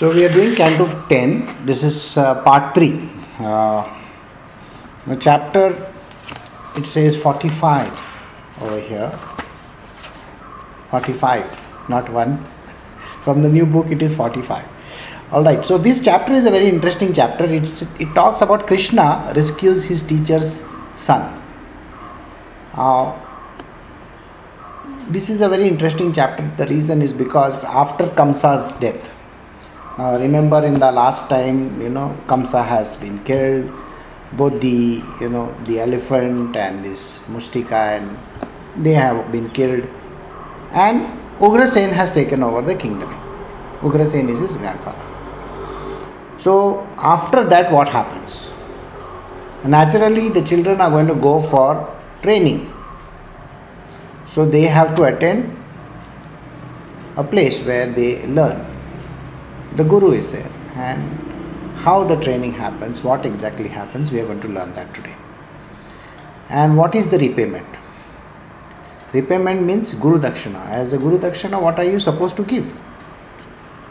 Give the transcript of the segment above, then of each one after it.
So we are doing Canto 10. This is uh, part 3. Uh, the chapter, it says 45 over here. 45, not 1. From the new book, it is 45. All right. So this chapter is a very interesting chapter. It's it talks about Krishna rescues his teacher's son. Uh, this is a very interesting chapter. The reason is because after Kamsa's death, now remember in the last time, you know, Kamsa has been killed. Both the you know the elephant and this Mustika and they have been killed, and Ugrasen has taken over the kingdom. Ugrasen is his grandfather. So after that, what happens? Naturally, the children are going to go for training. So they have to attend a place where they learn. The guru is there, and how the training happens, what exactly happens, we are going to learn that today. And what is the repayment? Repayment means Guru Dakshina. As a Guru Dakshina, what are you supposed to give?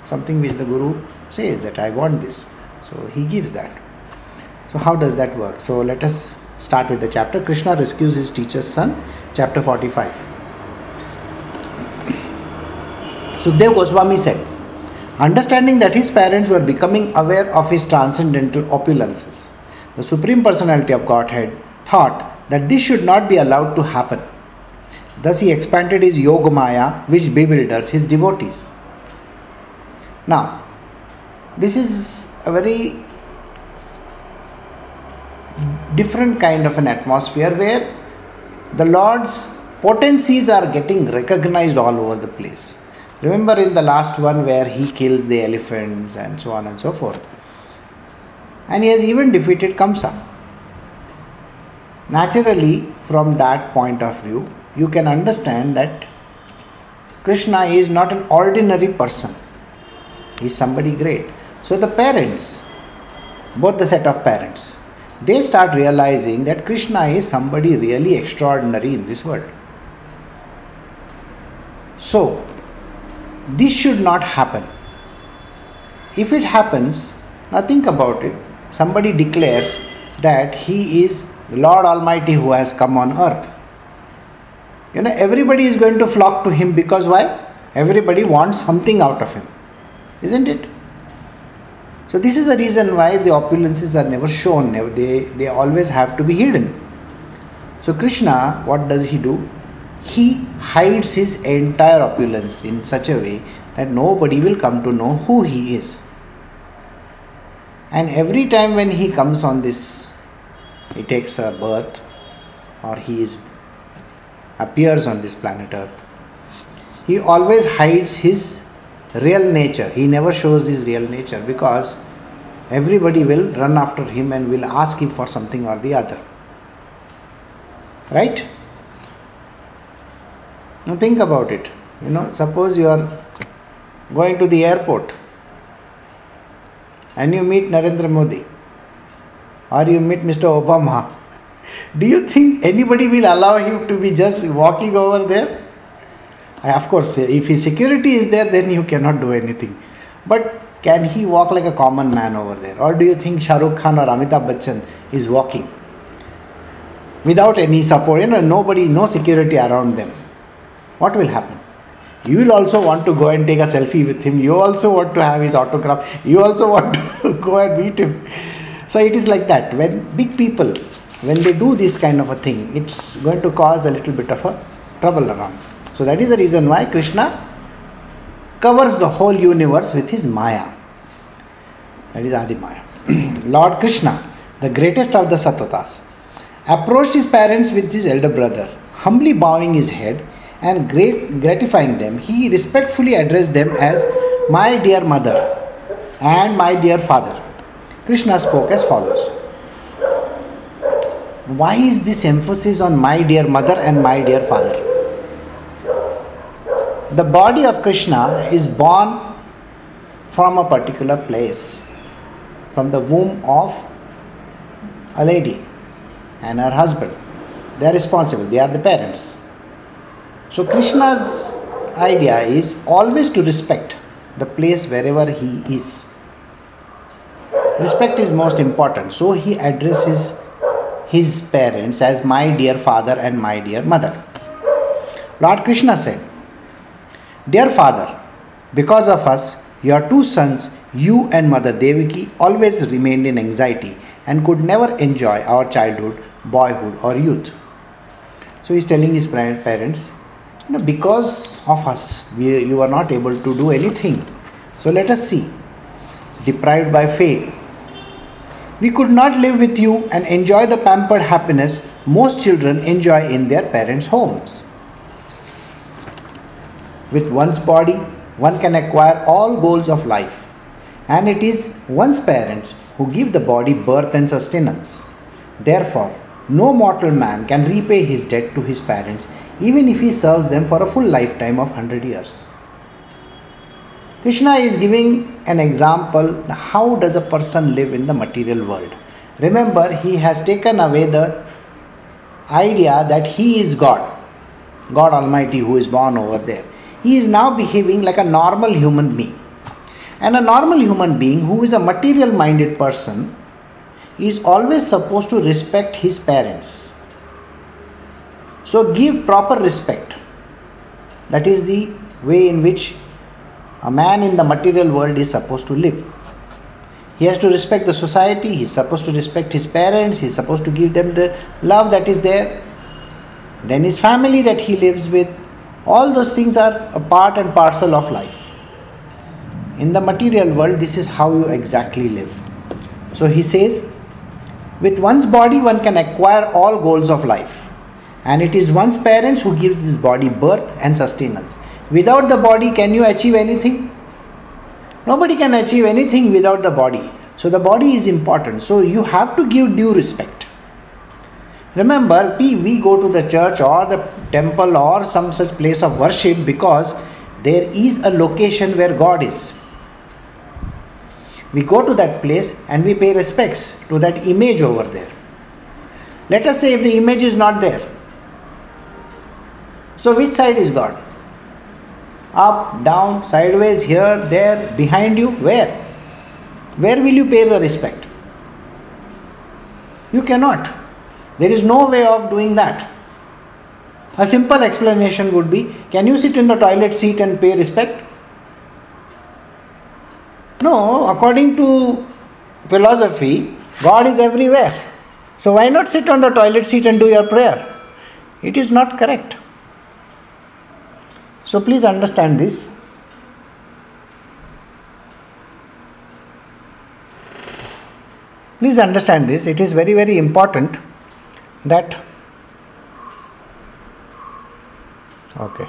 Something which the Guru says that I want this. So he gives that. So, how does that work? So, let us start with the chapter. Krishna rescues his teacher's son, chapter 45. Sukdev Goswami said, Understanding that his parents were becoming aware of his transcendental opulences, the Supreme Personality of Godhead thought that this should not be allowed to happen. Thus, he expanded his Yogamaya, which bewilders his devotees. Now, this is a very different kind of an atmosphere where the Lord's potencies are getting recognized all over the place. Remember in the last one where he kills the elephants and so on and so forth. And he has even defeated Kamsa. Naturally, from that point of view, you can understand that Krishna is not an ordinary person, he is somebody great. So the parents, both the set of parents, they start realizing that Krishna is somebody really extraordinary in this world. So, this should not happen. If it happens, now think about it. Somebody declares that he is the Lord Almighty who has come on earth. You know, everybody is going to flock to him because why? Everybody wants something out of him. Isn't it? So this is the reason why the opulences are never shown. They, they always have to be hidden. So Krishna, what does he do? He hides his entire opulence in such a way that nobody will come to know who he is. And every time when he comes on this, he takes a birth or he is appears on this planet Earth, he always hides his real nature. He never shows his real nature because everybody will run after him and will ask him for something or the other. Right? Now think about it. You know, suppose you are going to the airport and you meet Narendra Modi or you meet Mr. Obama. Do you think anybody will allow him to be just walking over there? Of course, if his security is there, then you cannot do anything. But can he walk like a common man over there? Or do you think Shah Rukh Khan or Amitabh Bachchan is walking without any support? You know, nobody, no security around them. What will happen? You will also want to go and take a selfie with him. You also want to have his autograph. You also want to go and meet him. So it is like that. When big people, when they do this kind of a thing, it's going to cause a little bit of a trouble around. So that is the reason why Krishna covers the whole universe with his Maya. That is Adi Maya. Lord Krishna, the greatest of the Sattvatas, approached his parents with his elder brother. Humbly bowing his head and great gratifying them, he respectfully addressed them as my dear mother and my dear father. Krishna spoke as follows. Why is this emphasis on my dear mother and my dear father? the body of Krishna is born from a particular place, from the womb of a lady and her husband. They are responsible, they are the parents. So, Krishna's idea is always to respect the place wherever he is. Respect is most important. So he addresses his parents as my dear father and my dear mother. Lord Krishna said, Dear father, because of us, your two sons, you and Mother Devaki, always remained in anxiety and could never enjoy our childhood, boyhood, or youth. So he's telling his parents, you know, because of us, we, you are not able to do anything. So let us see. Deprived by fate, we could not live with you and enjoy the pampered happiness most children enjoy in their parents' homes. With one's body, one can acquire all goals of life, and it is one's parents who give the body birth and sustenance. Therefore, no mortal man can repay his debt to his parents even if he serves them for a full lifetime of 100 years. Krishna is giving an example how does a person live in the material world. Remember, he has taken away the idea that he is God, God Almighty who is born over there. He is now behaving like a normal human being. And a normal human being who is a material minded person is always supposed to respect his parents. So give proper respect. That is the way in which a man in the material world is supposed to live. He has to respect the society, he is supposed to respect his parents, he is supposed to give them the love that is there. Then his family that he lives with, all those things are a part and parcel of life. In the material world, this is how you exactly live. So he says, with one's body, one can acquire all goals of life. And it is one's parents who gives this body birth and sustenance. Without the body, can you achieve anything? Nobody can achieve anything without the body. So the body is important. So you have to give due respect. Remember, we, go to the church or the temple or some such place of worship because there is a location where God is. We go to that place and we pay respects to that image over there. Let us say if the image is not there. So, which side is God? up, down, sideways, here, there, behind you, where? Where will you pay the respect? You cannot. There is no way of doing that. A simple explanation would be can you sit in the toilet seat and pay respect? No, according to philosophy, God is everywhere. So why not sit on the toilet seat and do your prayer? It is not correct. So please understand this. Please understand this. It is very, very important that. Okay.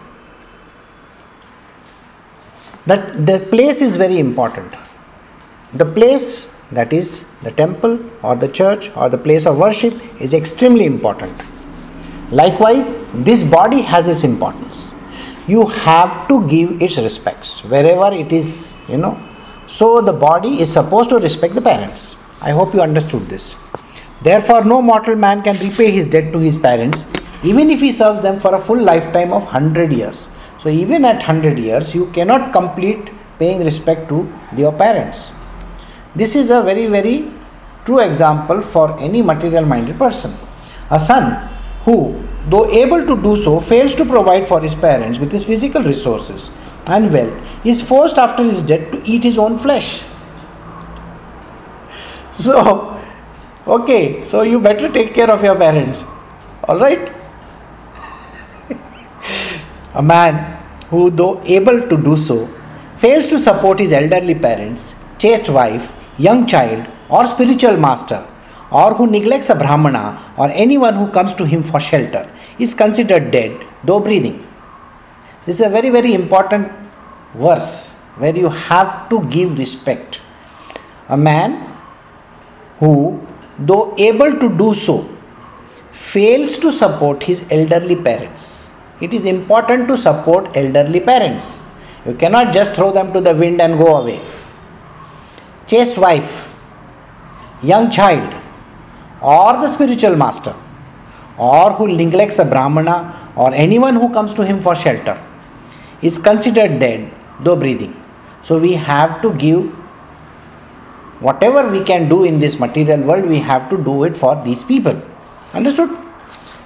That the place is very important. The place that is the temple or the church or the place of worship is extremely important. Likewise, this body has its importance you have to give its respects wherever it is, you know. So the body is supposed to respect the parents. I hope you understood this. Therefore, no mortal man can repay his debt to his parents, even if he serves them for a full lifetime of 100 years. So, even at 100 years, you cannot complete paying respect to your parents. This is a very, very true example for any material minded person. A son who though able to do so, fails to provide for his parents with his physical resources and wealth, is forced after his death to eat his own flesh. So, okay, so you better take care of your parents. Alright? A man who, though able to do so, fails to support his elderly parents, chaste wife, young child, or spiritual master or who neglects a Brahmana or anyone who comes to him for shelter is considered dead, though breathing. This is a very, very important verse where you have to give respect. A man who, though able to do so, fails to support his elderly parents. It is important to support elderly parents. You cannot just throw them to the wind and go away. Chaste wife, young child, or the spiritual master, or who neglects a Brahmana or anyone who comes to him for shelter, is considered dead though breathing. So we have to give whatever we can do in this material world, we have to do it for these people. Understood?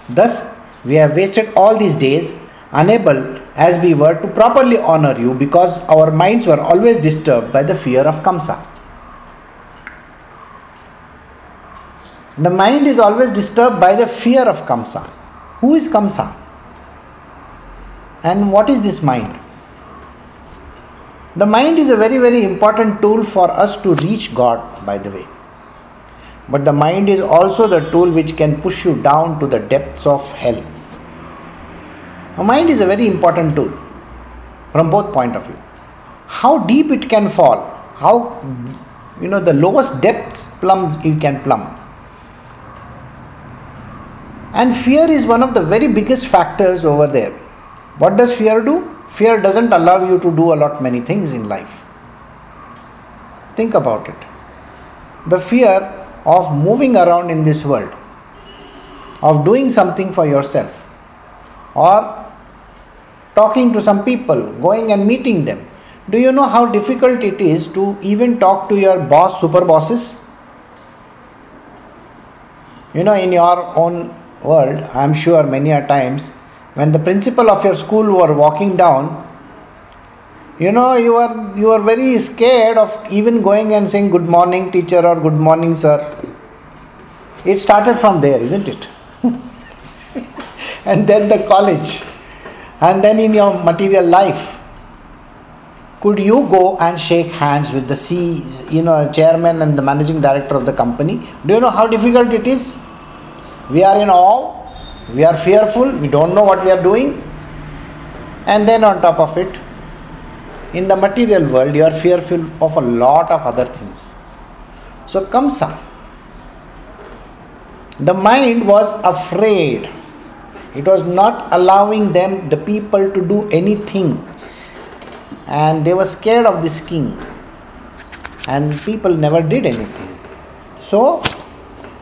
Thus, we have wasted all these days unable as we were to properly honor you because our minds were always disturbed by the fear of Kamsa. The mind is always disturbed by the fear of Kamsa. Who is Kamsa? And what is this mind? The mind is a very, very important tool for us to reach God, by the way. But the mind is also the tool which can push you down to the depths of hell. A mind is a very important tool from both point of view. How deep it can fall, how you know the lowest depths plumb you can plumb. And fear is one of the very biggest factors over there. What does fear do? Fear doesn't allow you to do a lot many things in life. Think about it. The fear of moving around in this world, of doing something for yourself, or talking to some people, going and meeting them. Do you know how difficult it is to even talk to your boss, super bosses? You know, in your own world, I'm sure many a times when the principal of your school were walking down, you know you are you are very scared of even going and saying good morning teacher or good morning sir it started from there isn't it and then the college and then in your material life could you go and shake hands with the C, you know, chairman and the managing director of the company? Do you know how difficult it is? We are in awe, we are fearful, we don't know what we are doing, and then on top of it, in the material world, you are fearful of a lot of other things. So, Kamsa, the mind was afraid. It was not allowing them, the people, to do anything. And they were scared of this king. And people never did anything. So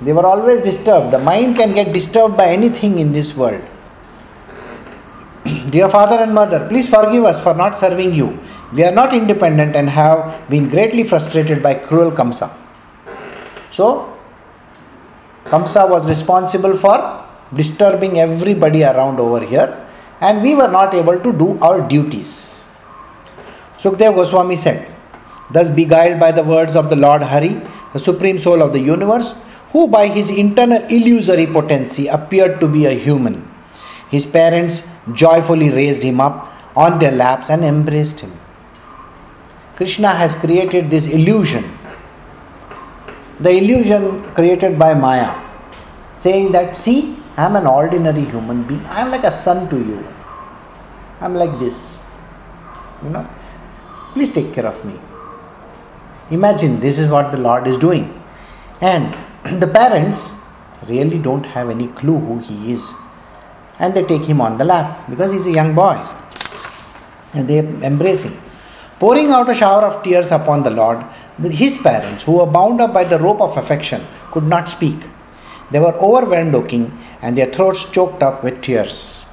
they were always disturbed. The mind can get disturbed by anything in this world. Dear father and mother please forgive us for not serving you. We are not independent and have been greatly frustrated by cruel kamsa. So kamsa was responsible for disturbing everybody around over here. And we were not able to do our duties. Sukdev Goswami said, Thus beguiled by the words of the Lord Hari, the supreme soul of the universe, who by his internal illusory potency appeared to be a human, his parents joyfully raised him up on their laps and embraced him. Krishna has created this illusion, the illusion created by Maya, saying that, See, I am an ordinary human being, I am like a son to you, I am like this. You know, Please take care of me. Imagine this is what the Lord is doing. And the parents really don't have any clue who he is. And they take him on the lap because he's a young boy. And they embrace him. Pouring out a shower of tears upon the Lord, his parents, who were bound up by the rope of affection, could not speak. They were overwhelmed, O king, and their throats choked up with tears.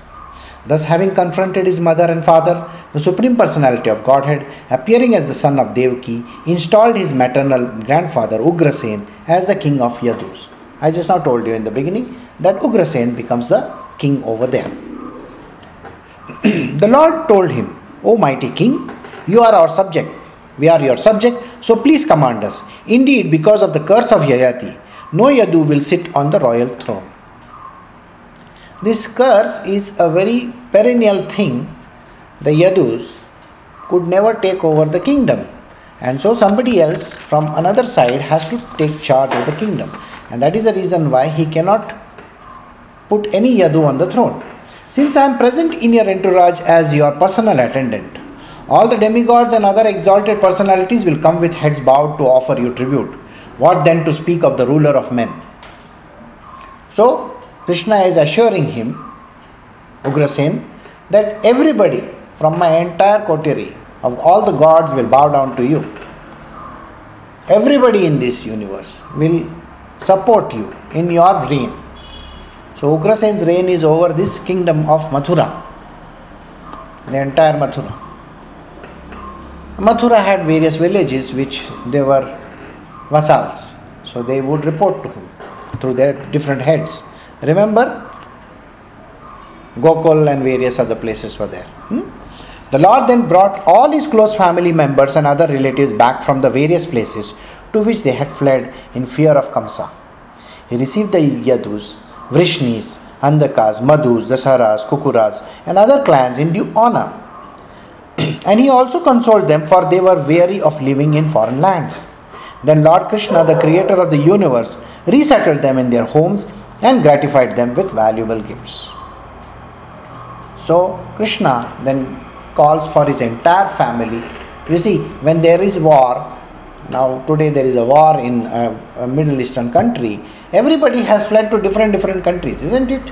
Thus, having confronted his mother and father, the Supreme Personality of Godhead, appearing as the son of Devaki, installed his maternal grandfather Ugrasen as the king of Yadus. I just now told you in the beginning that Ugrasen becomes the king over there. the Lord told him, O mighty king, you are our subject. We are your subject, so please command us. Indeed, because of the curse of Yayati, no Yadu will sit on the royal throne. This curse is a very perennial thing the Yadus could never take over the kingdom. And so somebody else from another side has to take charge of the kingdom. And that is the reason why he cannot put any Yadu on the throne. Since I am present in your entourage as your personal attendant, all the demigods and other exalted personalities will come with heads bowed to offer you tribute. What then to speak of the ruler of men? So, Krishna is assuring him, Ugrasen, that everybody from my entire coterie of all the gods will bow down to you. Everybody in this universe will support you in your reign. So Ugrasen's reign is over this kingdom of Mathura, the entire Mathura. Mathura had various villages which they were vassals. So they would report to him through their different heads. Remember? Gokul and various other places were there. Hmm? The Lord then brought all his close family members and other relatives back from the various places to which they had fled in fear of Kamsa. He received the Yadus, Vrishnis, Andhakas, Madhus, Dasarhas, Kukuras, and other clans in due honor. and he also consoled them, for they were weary of living in foreign lands. Then Lord Krishna, the creator of the universe, resettled them in their homes and gratified them with valuable gifts. So Krishna then calls for his entire family. You see, when there is war, now today there is a war in a, a Middle Eastern country, everybody has fled to different different countries, isn't it?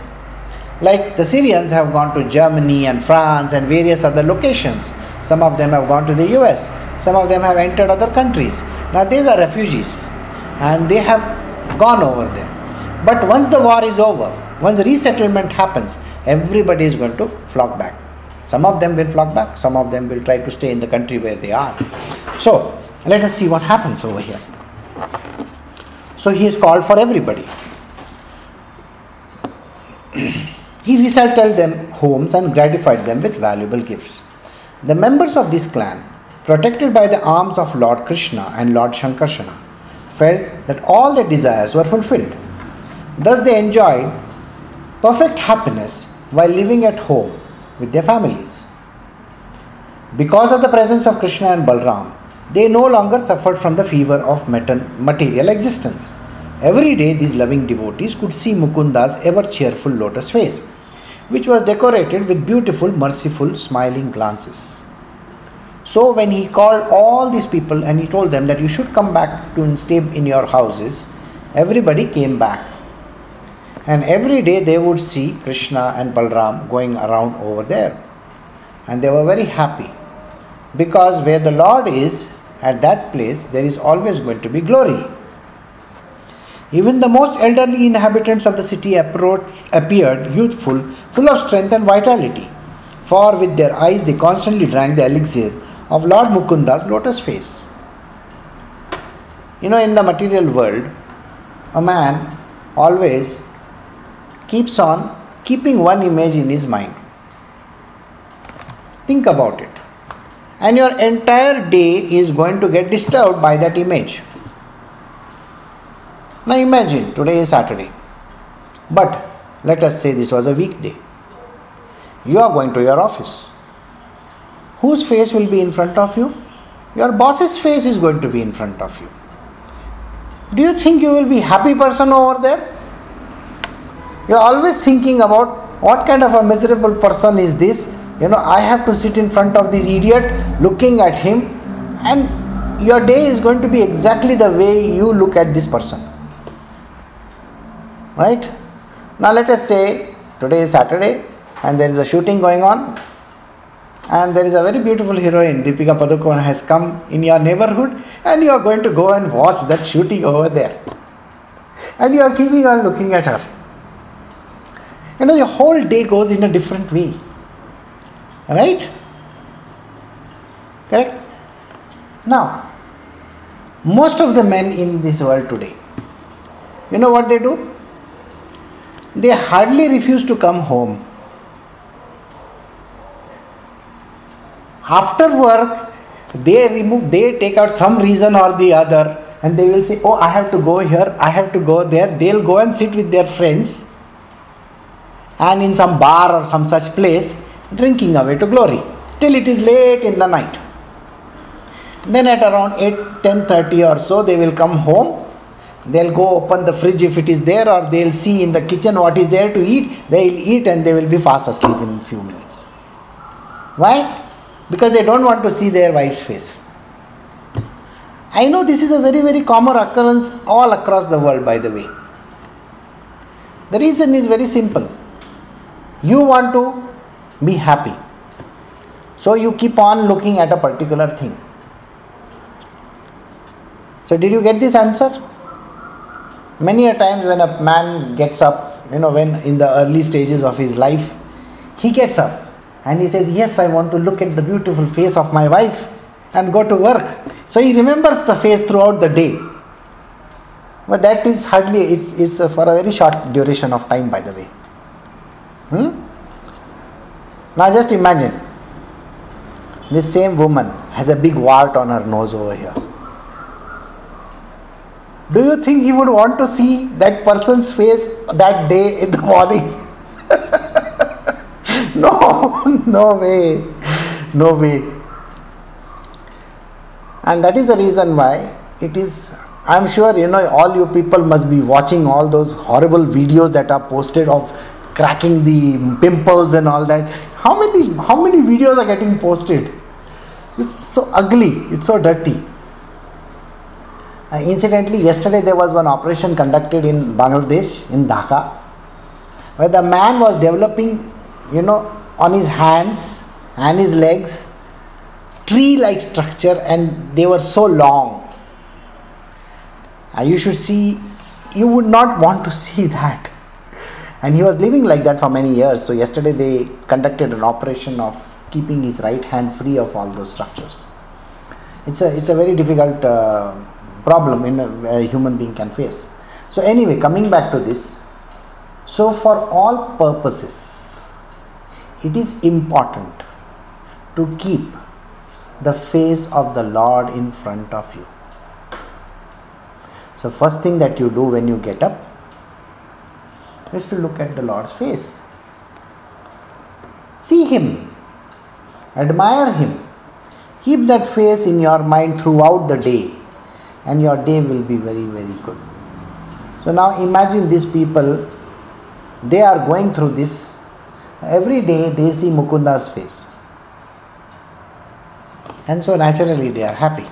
Like the Syrians have gone to Germany and France and various other locations. Some of them have gone to the US. Some of them have entered other countries. Now these are refugees and they have gone over there. But once the war is over, once resettlement happens, everybody is going to flock back. Some of them will flock back, some of them will try to stay in the country where they are. So, let us see what happens over here. So, he is called for everybody. he resettled them homes and gratified them with valuable gifts. The members of this clan, protected by the arms of Lord Krishna and Lord Shankarsana, felt that all their desires were fulfilled. Thus, they enjoyed perfect happiness while living at home with their families. Because of the presence of Krishna and Balram, they no longer suffered from the fever of material existence. Every day, these loving devotees could see Mukunda's ever cheerful lotus face, which was decorated with beautiful, merciful, smiling glances. So, when he called all these people and he told them that you should come back to stay in your houses, everybody came back. And every day they would see Krishna and Balram going around over there. And they were very happy because where the Lord is, at that place, there is always going to be glory. Even the most elderly inhabitants of the city appeared youthful, full of strength and vitality, for with their eyes they constantly drank the elixir of Lord Mukunda's lotus face. You know, in the material world, a man always keeps on keeping one image in his mind. Think about it. And your entire day is going to get disturbed by that image. Now imagine today is Saturday, but let us say this was a weekday. You are going to your office. Whose face will be in front of you? Your boss's face is going to be in front of you. Do you think you will be happy person over there? You are always thinking about what kind of a miserable person is this? You know, I have to sit in front of this idiot looking at him, and your day is going to be exactly the way you look at this person. Right? Now, let us say today is Saturday and there is a shooting going on, and there is a very beautiful heroine, Deepika Padukone, has come in your neighborhood, and you are going to go and watch that shooting over there. And you are keeping on looking at her. You know, the whole day goes in a different way. Right? Correct? Now, most of the men in this world today, you know what they do? They hardly refuse to come home. After work, they remove, they take out some reason or the other, and they will say, Oh, I have to go here, I have to go there. They'll go and sit with their friends and in some bar or some such place drinking away to glory till it is late in the night. Then at around 8 10:30 or so they will come home. They'll go open the fridge if it is there or they'll see in the kitchen what is there to eat. They'll eat and they will be fast asleep in a few minutes. Why? Because they don't want to see their wife's face. I know this is a very very common occurrence all across the world by the way. The reason is very simple you want to be happy. So you keep on looking at a particular thing. So, did you get this answer? Many a times when a man gets up, you know, when in the early stages of his life, he gets up and he says, Yes, I want to look at the beautiful face of my wife. and go to work. So he remembers the face throughout the day. But that is hardly, it's, it's for a very short duration of time, by the way. Hmm? Now just imagine this same woman has a big wart on her nose over here. Do you think he would want to see that person's face that day in the morning? no, no way, no way. And that is the reason why it is. I'm sure you know all you people must be watching all those horrible videos that are posted of cracking the pimples and all that. How many how many videos are getting posted? It's so ugly. It's so dirty. Uh, incidentally, yesterday there was one operation conducted in Bangladesh, in Dhaka, where the man was developing, you know, on his hands and his legs, tree like structure, and they were so long. Uh, you should see, you would not want to see that. And he was living like that for many years. So, yesterday they conducted an operation of keeping his right hand free of all those structures. It's a, it's a very difficult. Uh, problem in a, a human being can face. So, anyway, coming back to this, so for all purposes, it is important to keep the face of the Lord in front of you. So, first thing that you do when you get up is to look at the Lord's face. See Him, admire Him, keep that face in your mind throughout the day and your day will be very, very good. So now imagine these people, they are going through this. Every day they see Mukunda's face. And so naturally they are happy.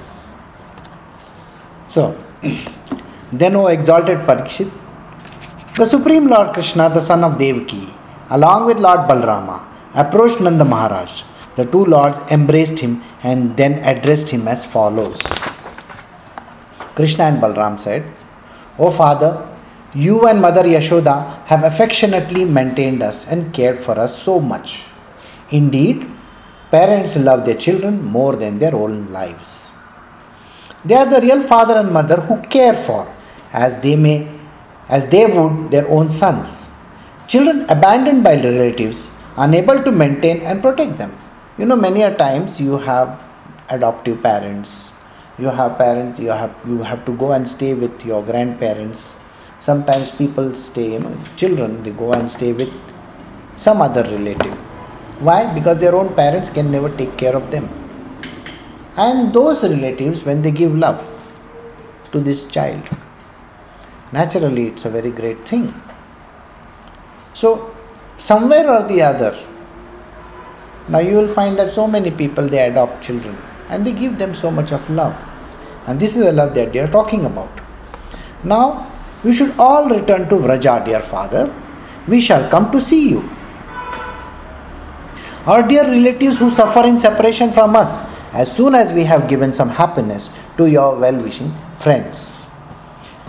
So, then, O exalted Parikshit, the Supreme Lord Krishna, the son of Devaki, along with Lord Balrama, approached Nanda Maharaj. The two lords embraced him and then addressed him as follows. Krishna and Balram said, O Father, you and Mother Yashoda have affectionately maintained us and cared for us so much. Indeed, parents love their children more than their own lives. They are the real father and mother who care for as they may as they would their own sons. Children abandoned by relatives, unable to maintain and protect them. You know, many a times you have adoptive parents. You have parents you have you have to go and stay with your grandparents. Sometimes people stay you know children they go and stay with some other relative. Why? Because their own parents can never take care of them. And those relatives when they give love to this child naturally it's a very great thing so somewhere or the other now you will find that so many people they adopt children and they give them so much of love. And this is the love that they are talking about. Now, we should all return to Vraja, dear father. We shall come to see you. Our dear relatives who suffer in separation from us, as soon as we have given some happiness to your well wishing friends.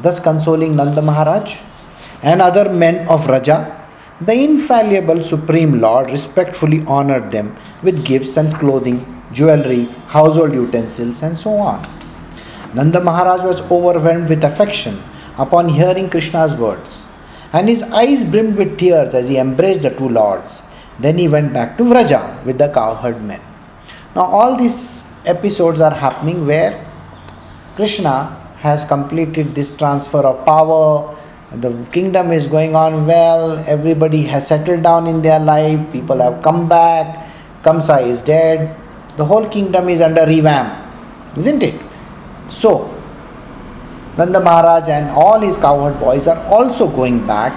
Thus, consoling Nanda Maharaj and other men of Vraja, the infallible Supreme Lord respectfully honored them with gifts and clothing jewelry, household utensils, and so on. Nanda Maharaj was overwhelmed with affection upon hearing Krishna's words, and his eyes brimmed with tears as he embraced the two lords. Then he went back to Vraja with the cowherd men. Now, all these episodes are happening where Krishna has completed this transfer of power. The kingdom is going on well, everybody has settled down in their life, people have come back, Kamsa is dead, the whole kingdom is under revamp, isn't it? So, Nanda Maharaj and all his cowherd boys are also going back.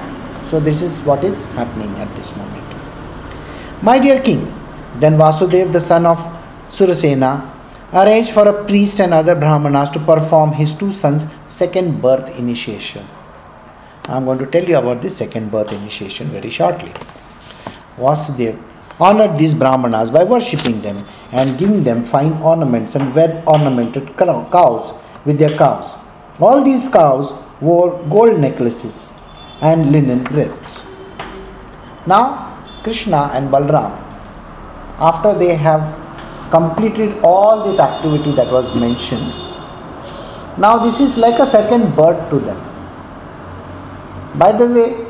So, this is what is happening at this moment. My dear king, then Vasudev, the son of Surasena, arranged for a priest and other Brahmanas to perform his two sons' second birth initiation. I am going to tell you about this second birth initiation very shortly. Vasudev honored these Brahmanas by worshipping them and giving them fine ornaments and well ornamented cows with their cows. All these cows wore gold necklaces and linen wreaths. Now, Krishna and Balram, after they have completed all this activity that was mentioned. Now, this is like a second birth to them. By the way,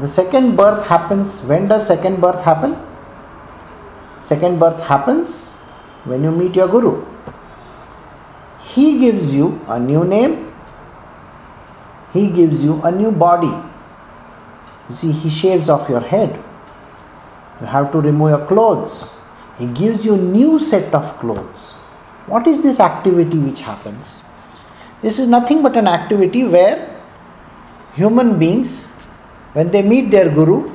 the second birth happens when does second birth happen? Second birth happens when you meet your Guru. He gives you a new name, He gives you a new body. You see, He shaves off your head. You have to remove your clothes. He gives you new set of clothes. What is this activity which happens? This is nothing but an activity where human beings, when they meet their Guru,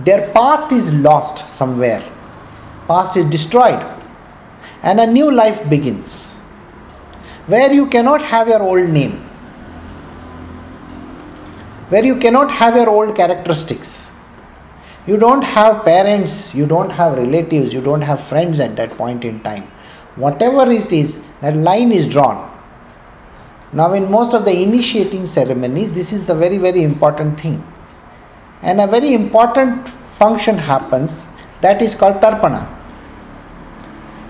their past is lost somewhere. Past is destroyed. And a new life begins. Where you cannot have your old name. Where you cannot have your old characteristics you don't have parents, you don't have relatives, you don't have friends at that point in time. Whatever it is, that line is drawn. Now, in most of the initiating ceremonies, this is the very, very important thing. And a very important function happens that is called tarpana.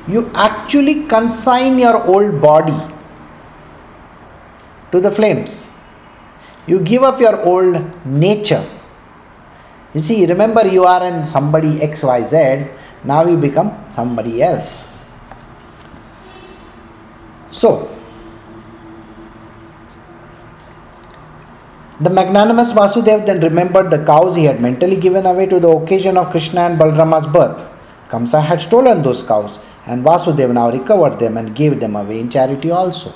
You actually consign your old body to the flames. You give up your old nature you see, remember you are in somebody XYZ, now you become somebody else. So, the magnanimous Vasudev then remembered the cows he had mentally given away to the occasion of Krishna and Balrama's birth. Kamsa had stolen those cows, and Vasudev now recovered them and gave them away in charity also.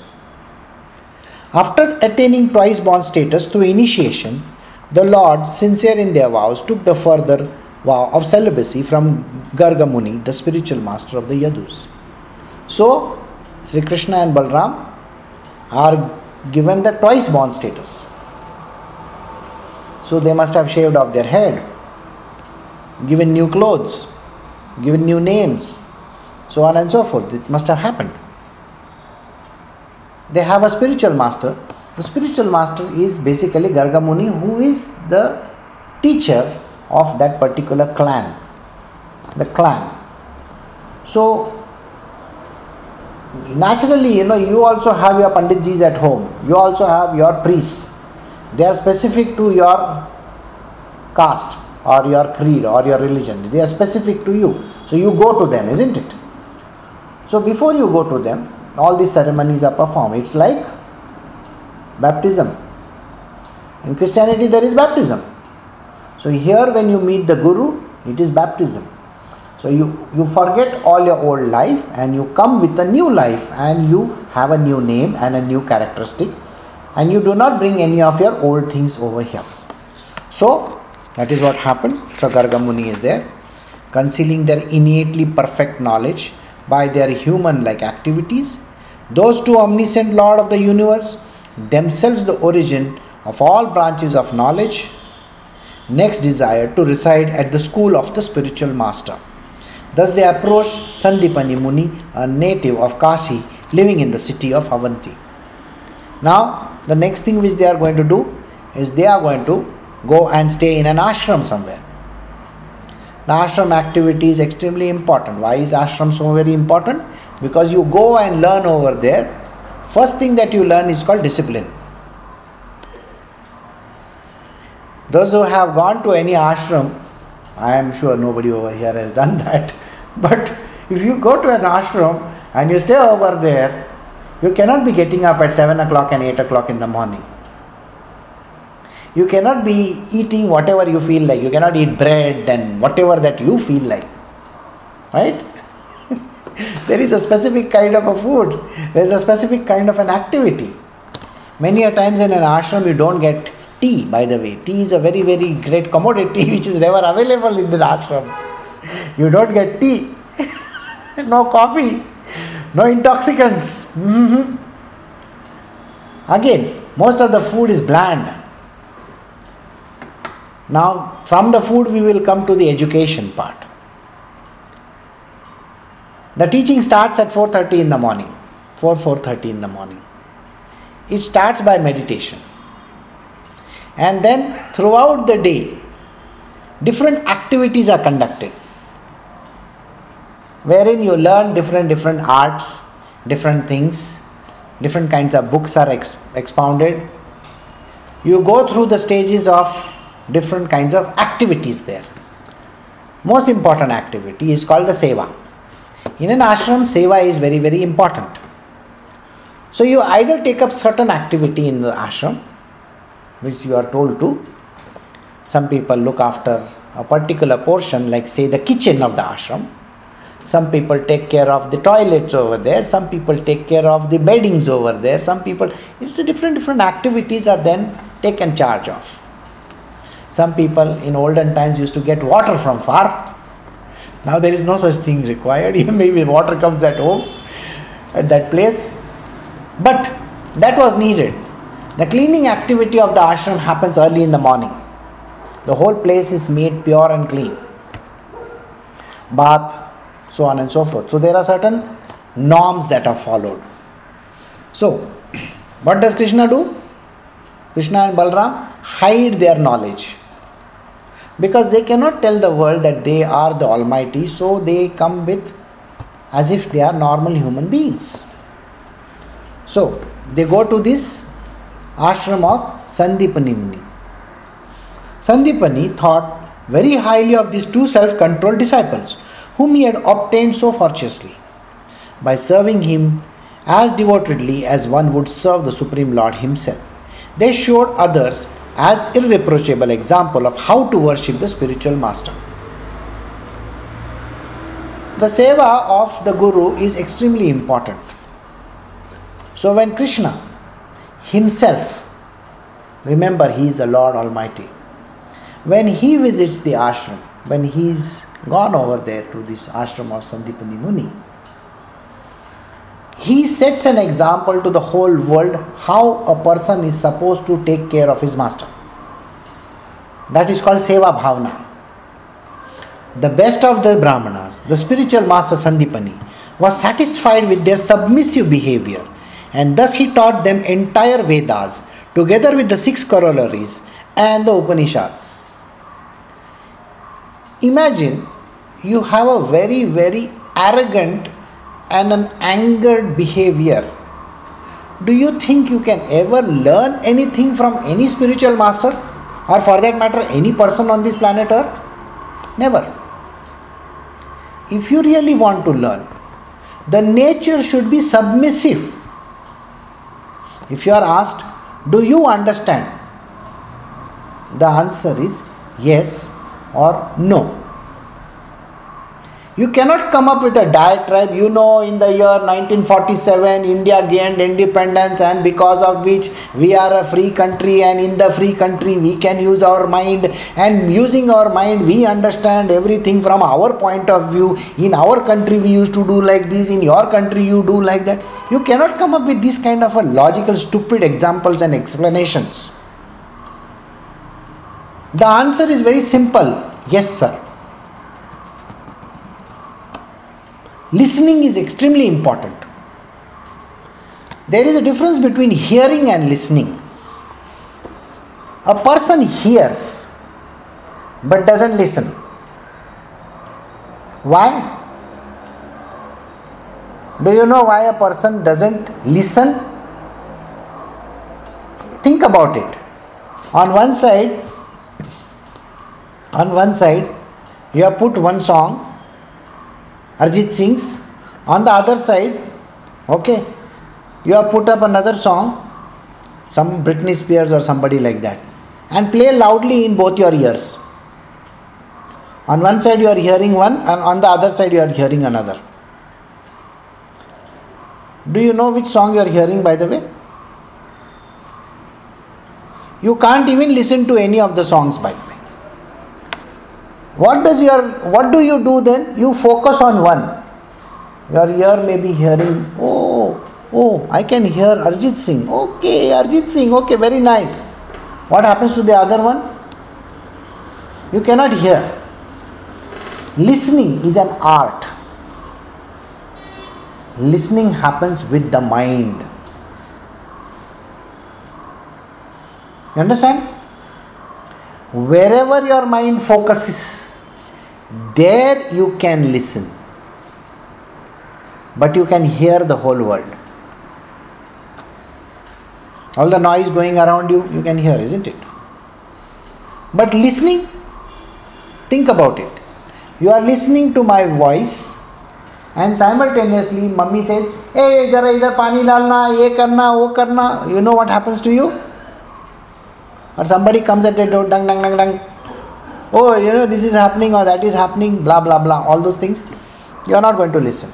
After attaining twice born status through initiation, the lords, sincere in their vows, took the further vow of celibacy from Gargamuni, the spiritual master of the Yadus. So, Sri Krishna and Balram are given the twice born status. So, they must have shaved off their head, given new clothes, given new names, so on and so forth. It must have happened. They have a spiritual master the spiritual master is basically Garga Muni, who is the teacher of that particular clan. The clan. So, naturally, you know, you also have your Panditjis at home, you also have your priests. They are specific to your caste or your creed or your religion, they are specific to you. So, you go to them, isn't it? So, before you go to them, all these ceremonies are performed. It's like baptism. In Christianity, there is baptism. So, here when you meet the Guru, it is baptism. So, you, you forget all your old life and you come with a new life and you have a new name and a new characteristic and you do not bring any of your old things over here. So, that is what happened. So, Garga Muni is there, concealing their innately perfect knowledge by their human like activities. Those two omniscient Lord of the universe themselves the origin of all branches of knowledge, next desire to reside at the school of the spiritual master. Thus they approached Sandipani Muni, a native of Kashi, living in the city of Avanti. Now, the next thing which they are going to do is they are going to go and stay in an ashram somewhere. The ashram activity is extremely important. Why is ashram so very important? Because you go and learn over there First thing that you learn is called discipline. Those who have gone to any ashram, I am sure nobody over here has done that, but if you go to an ashram and you stay over there, you cannot be getting up at 7 o'clock and 8 o'clock in the morning. You cannot be eating whatever you feel like. You cannot eat bread and whatever that you feel like. Right? There is a specific kind of a food, there is a specific kind of an activity. Many a times in an ashram you don't get tea, by the way. Tea is a very, very great commodity which is never available in the ashram. You don't get tea, no coffee, no intoxicants. Mm-hmm. Again, most of the food is bland. Now, from the food, we will come to the education part. The teaching starts at 4:30 in the morning. 4 4:30 in the morning. It starts by meditation. And then throughout the day different activities are conducted. wherein you learn different different arts, different things, different kinds of books are ex- expounded. You go through the stages of different kinds of activities there. Most important activity is called the seva. In an ashram, seva is very, very important. So you either take up certain activity in the ashram, which you are told to. Some people look after a particular portion, like say the kitchen of the ashram. Some people take care of the toilets over there. Some people take care of the beddings over there. Some people, it's a different different activities are then taken charge of. Some people in olden times used to get water from far. Now there is no such thing required. Maybe water comes at home, at that place. But that was needed. The cleaning activity of the ashram happens early in the morning. The whole place is made pure and clean. Bath, so on and so forth. So there are certain norms that are followed. So, what does Krishna do? Krishna and Balram hide their knowledge because they cannot tell the world that they are the Almighty, so they come with as if they are normal human beings. So they go to this ashram of Sandipani. Sandipani thought very highly of these two self controlled disciples whom he had obtained so fortuitously. By serving him as devotedly as one would serve the Supreme Lord himself, they showed others as irreproachable example of how to worship the spiritual master. The seva of the Guru is extremely important. So when Krishna himself, remember he is the Lord Almighty, when he visits the ashram, when he is gone over there to this ashram of Sandipani Muni, he sets an example to the whole world how a person is supposed to take care of his master. That is called Seva Bhavana. The best of the Brahmanas, the spiritual master Sandipani, was satisfied with their submissive behavior and thus he taught them entire Vedas together with the six corollaries and the Upanishads. Imagine you have a very, very arrogant and an angered behavior. Do you think you can ever learn anything from any spiritual master? Or for that matter, any person on this planet Earth? Never. If you really want to learn, the nature should be submissive. If you are asked, Do you understand? The answer is yes or no. You cannot come up with a diatribe. You know, in the year 1947, India gained independence, and because of which we are a free country, and in the free country, we can use our mind, and using our mind, we understand everything from our point of view. In our country, we used to do like this, in your country, you do like that. You cannot come up with this kind of a logical, stupid examples and explanations. The answer is very simple yes, sir. Listening is extremely important. There is a difference between hearing and listening. A person hears but doesn't listen. Why? Do you know why a person doesn't listen? Think about it. On one side, on one side, you have put one song Arjit sings. On the other side, okay, you have put up another song, some Britney Spears or somebody like that, and play loudly in both your ears. On one side, you are hearing one, and on the other side, you are hearing another. Do you know which song you are hearing, by the way? You can't even listen to any of the songs, by what does your what do you do then? You focus on one. Your ear may be hearing oh oh i can hear Arijit Singh. Okay Arijit Singh okay very nice. What happens to the other one? You cannot hear. Listening is an art. Listening happens with the mind. You understand? Wherever your mind focuses there you can listen but you can hear the whole world. All the noise going around you, you can hear, isn't it? But listening, think about it. You are listening to my voice, and simultaneously, mummy says, Hey, jara idhar pani dalna, ye karna, wo karna. You know what happens to you? Or somebody comes at the door, dung, dung, dung, dung. Oh, you know, this is happening or that is happening, blah, blah, blah. All those things. You are not going to listen.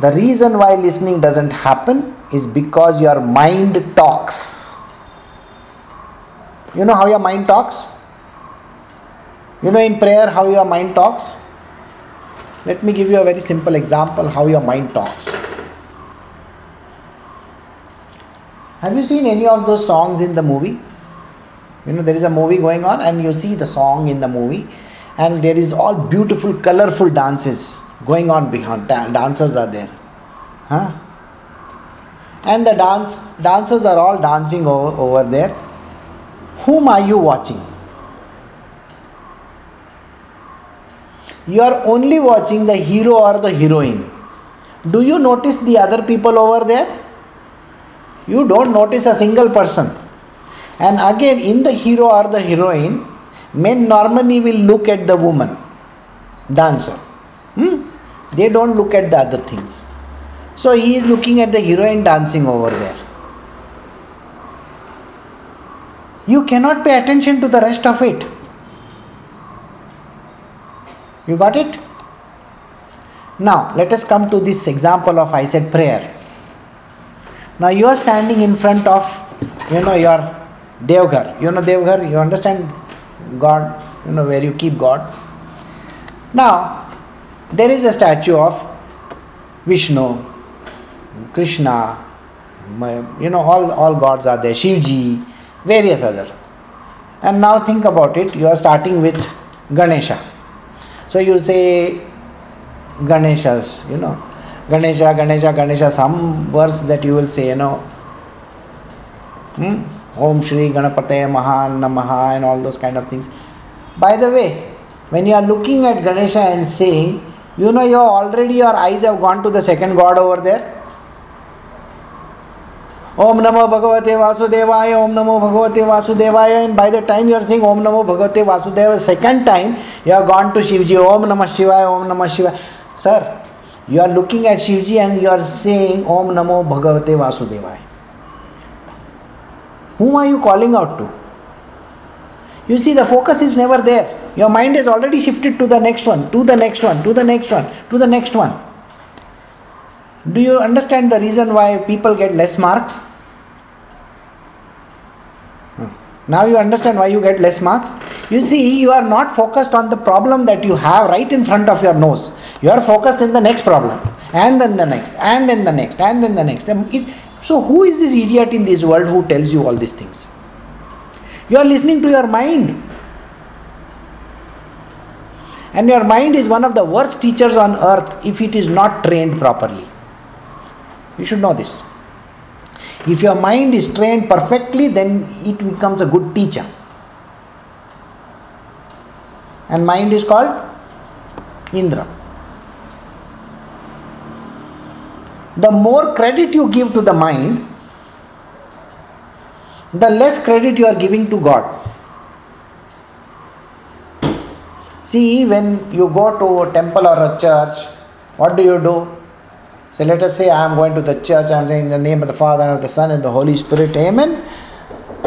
The reason why listening doesn't happen is because your mind talks. You know how your mind talks? You know in prayer how your mind talks? Let me give you a very simple example how your mind talks. Have you seen any of those songs in the movie? You know, there is a movie going on, and you see the song in the movie, and there is all beautiful, colorful dances going on behind. dancers are there. Huh? And the dance dancers are all dancing over, over there. Whom are you watching? You are only watching the hero or the heroine. Do you notice the other people over there? You don't notice a single person. And again, in the hero or the heroine, men normally will look at the woman, dancer. Hmm? They don't look at the other things. So he is looking at the heroine dancing over there. You cannot pay attention to the rest of it. You got it? Now, let us come to this example of I said prayer. Now, you are standing in front of, you know, your Devghar. You know Devghar, you understand God, you know, where you keep God. Now, there is a statue of Vishnu, Krishna, you know, all, all gods are there, Shivji, various other. And now think about it, you are starting with Ganesha. So you say Ganeshas, you know, Ganesha, Ganesha, Ganesha, some verse that you will say, you know, hmm? Om Shri Ganapate Mahan Namaha and all those kind of things. By the way, when you are looking at Ganesha and saying, you know, you already your eyes have gone to the second god over there. Om Namo Bhagavate Vasudevaya, Om Namo Bhagavate Vasudevaya, and by the time you are saying Om Namo Bhagavate Vasudevaya, second time you have gone to Shivji, Om Namah Shivaya, Om Namah Shivaya. Sir, you are looking at Shivji and you are saying Om Namo Bhagavate Vasudevaya. Whom are you calling out to? You see, the focus is never there. Your mind is already shifted to the next one, to the next one, to the next one, to the next one. Do you understand the reason why people get less marks? Now you understand why you get less marks? You see, you are not focused on the problem that you have right in front of your nose. You are focused in the next problem, and then the next, and then the next, and then the next. It, so, who is this idiot in this world who tells you all these things? You are listening to your mind. And your mind is one of the worst teachers on earth if it is not trained properly. You should know this. If your mind is trained perfectly, then it becomes a good teacher. And mind is called Indra. The more credit you give to the mind, the less credit you are giving to God. See, when you go to a temple or a church, what do you do? So let us say I am going to the church, I am saying in the name of the Father and of the Son and the Holy Spirit, Amen.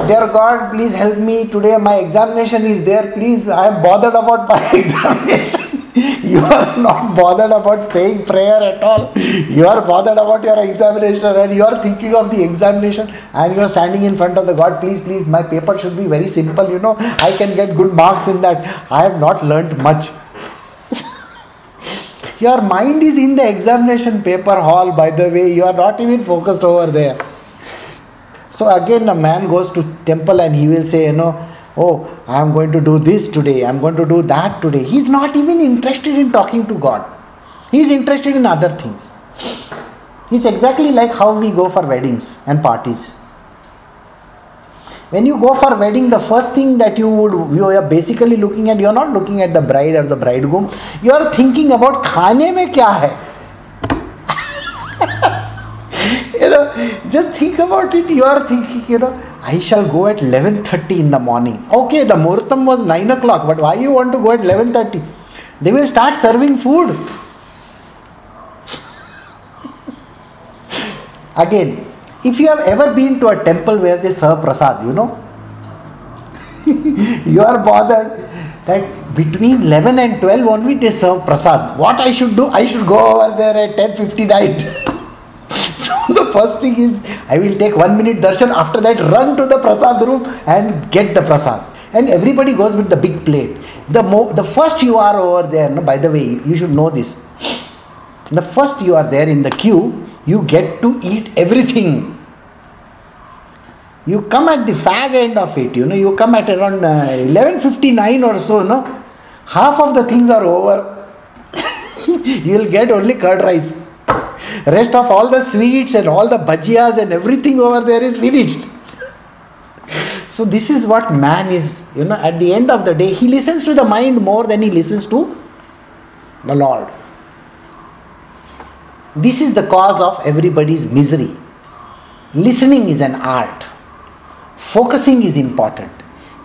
Dear God, please help me today. My examination is there. Please, I am bothered about my examination. You are not bothered about saying prayer at all. You are bothered about your examination and you are thinking of the examination and you are standing in front of the God. Please, please, my paper should be very simple. You know, I can get good marks in that. I have not learnt much. Your mind is in the examination paper hall, by the way, you are not even focused over there. So again, a man goes to temple and he will say, you know, oh, I am going to do this today, I am going to do that today. He is not even interested in talking to God. He is interested in other things. It's exactly like how we go for weddings and parties. When you go for wedding, the first thing that you would you are basically looking at, you are not looking at the bride or the bridegroom. You are thinking about खाने में क्या है you know, just think about it. You are thinking, you know, I shall go at 11.30 in the morning. Okay, the Muhurtam was 9 o'clock, but why you want to go at 11.30? They will start serving food. Again, if you have ever been to a temple where they serve prasad, you know, you are bothered that between 11 and 12 only they serve prasad. What I should do? I should go over there at 10.59. so first thing is I will take one minute darshan. After that, run to the prasad room and get the prasad. And everybody goes with the big plate. The mo- the first you are over there. No, by the way, you should know this. The first you are there in the queue, you get to eat everything. You come at the fag end of it. You know, you come at around uh, 11:59 or so. No, half of the things are over. you will get only curd rice. Rest of all the sweets and all the bhajiyas and everything over there is finished. so this is what man is. You know, at the end of the day, he listens to the mind more than he listens to the Lord. This is the cause of everybody's misery. Listening is an art. Focusing is important.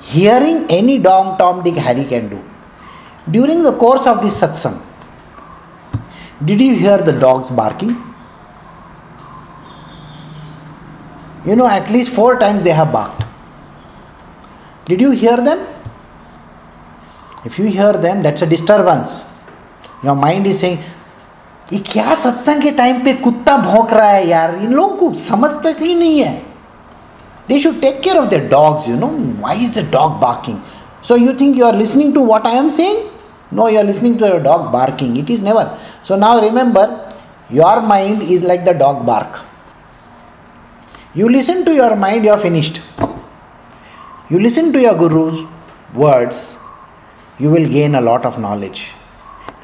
Hearing any dom, tom, dick, harry can do. During the course of this satsang, did you hear the dogs barking? You know, at least four times they have barked. Did you hear them? If you hear them, that's a disturbance. Your mind is saying, ये क्या सत्संग के time पे कुत्ता भौंक रहा है यार इन लोगों को समझते ही नहीं है they should take care of the dogs you know why is the dog barking so you think you are listening to what I am saying no you are listening to the dog barking it is never so now remember your mind is like the dog bark you listen to your mind you are finished. You listen to your guru's words you will gain a lot of knowledge.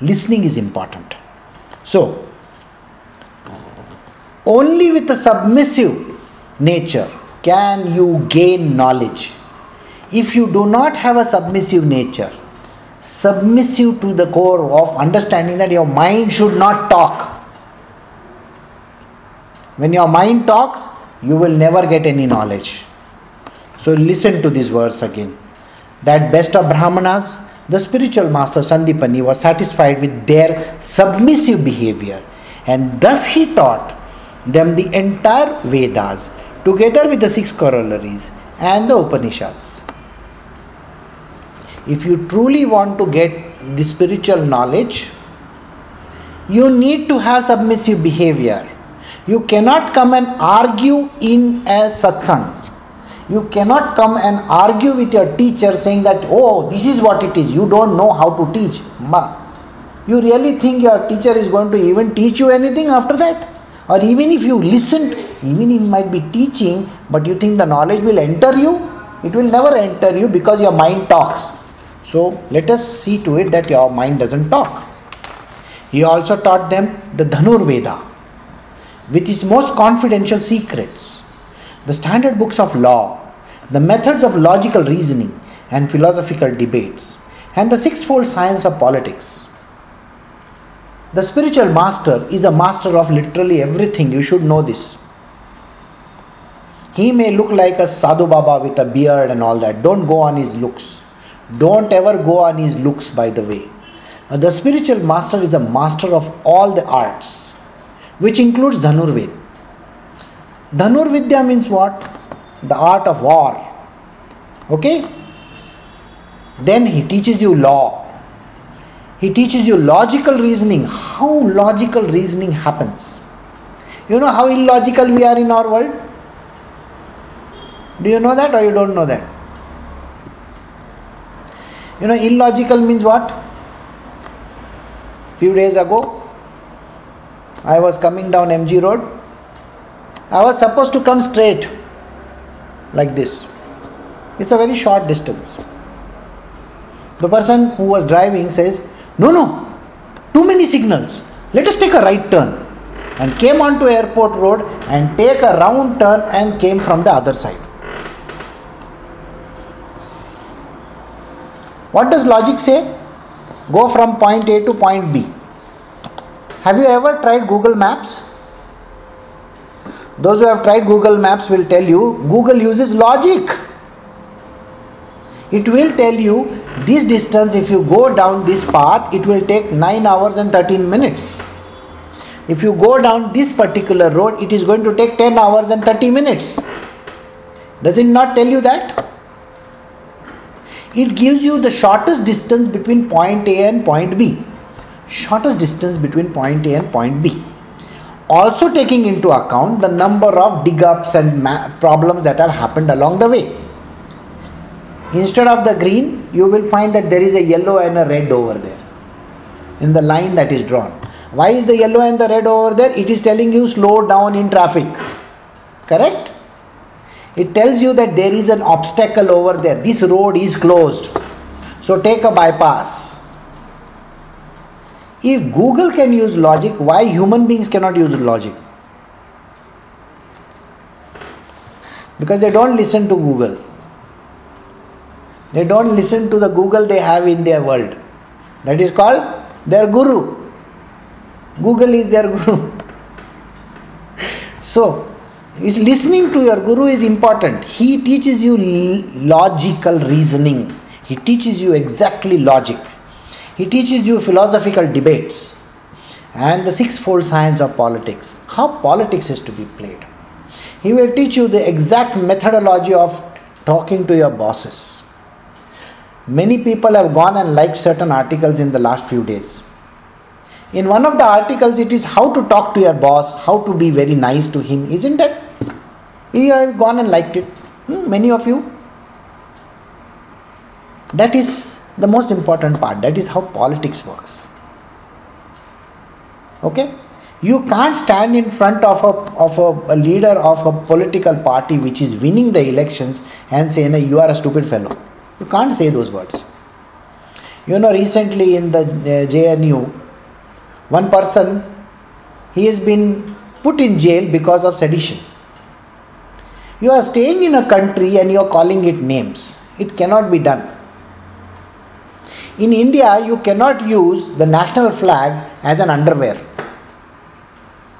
Listening is important. So only with a submissive nature can you gain knowledge. If you do not have a submissive nature submissive to the core of understanding that your mind should not talk. When your mind talks you will never get any knowledge. So listen to these words again. That best of Brahmanas, the spiritual master Sandipani was satisfied with their submissive behavior and thus he taught them the entire Vedas together with the six corollaries and the Upanishads. If you truly want to get the spiritual knowledge, you need to have submissive behavior. You cannot come and argue in a satsang. You cannot come and argue with your teacher saying that, oh, this is what it is. You don't know how to teach. Ma. You really think your teacher is going to even teach you anything after that? Or even if you listen, even he might be teaching, but you think the knowledge will enter you, it will never enter you because your mind talks. So let us see to it that your mind doesn't talk. He also taught them the Dhanur Veda with its most confidential secrets, the standard books of law, the methods of logical reasoning and philosophical debates, and the sixfold science of politics. The spiritual master is a master of literally everything. You should know this. He may look like a sadhu baba with a beard and all that. Don't go on his looks. Don't ever go on his looks, by the way. The spiritual master is a master of all the arts, which includes Dhanurved. Dhanurvidya means what? The art of war. Okay? Then he teaches you law. He teaches you logical reasoning. How logical reasoning happens. You know how illogical we are in our world? Do you know that or you don't know that? You know, illogical means what? Few days ago, I was coming down MG Road. I was supposed to come straight like this. It's a very short distance. The person who was driving says, No, no, too many signals. Let us take a right turn. And came onto airport road and take a round turn and came from the other side. What does logic say? Go from point A to point B. Have you ever tried Google Maps? Those who have tried Google Maps will tell you Google uses logic. It will tell you this distance, if you go down this path, it will take 9 hours and 13 minutes. If you go down this particular road, it is going to take 10 hours and 30 minutes. Does it not tell you that? It gives you the shortest distance between point A and point B. Shortest distance between point A and point B also taking into account the number of dig ups and ma- problems that have happened along the way. Instead of the green, you will find that there is a yellow and a red over there in the line that is drawn. Why is the yellow and the red over there? It is telling you slow down in traffic. Correct? It tells you that there is an obstacle over there. This road is closed. So take a bypass if Google can use logic, why human beings cannot use logic? Because they don't listen to Google. They don't listen to the Google they have in their world. That is called their guru. Google is their guru. so, is listening to your guru is important. He teaches you logical reasoning. He teaches you exactly logic. He teaches you philosophical debates and the sixfold science of politics, how politics is to be played. He will teach you the exact methodology of talking to your bosses. Many people have gone and liked certain articles in the last few days. In one of the articles, it is how to talk to your boss, how to be very nice to him, isn't it? You have gone and liked it. Hmm, many of you. That is the most important part that is how politics works. Okay? You can't stand in front of a, of a, a leader of a political party which is winning the elections and say no, you are a stupid fellow. You can't say those words. You know recently in the uh, jnu one person he has been put in jail because of sedition. You are staying in a country and you are calling it names. It cannot be done in India, you cannot use the national flag as an underwear.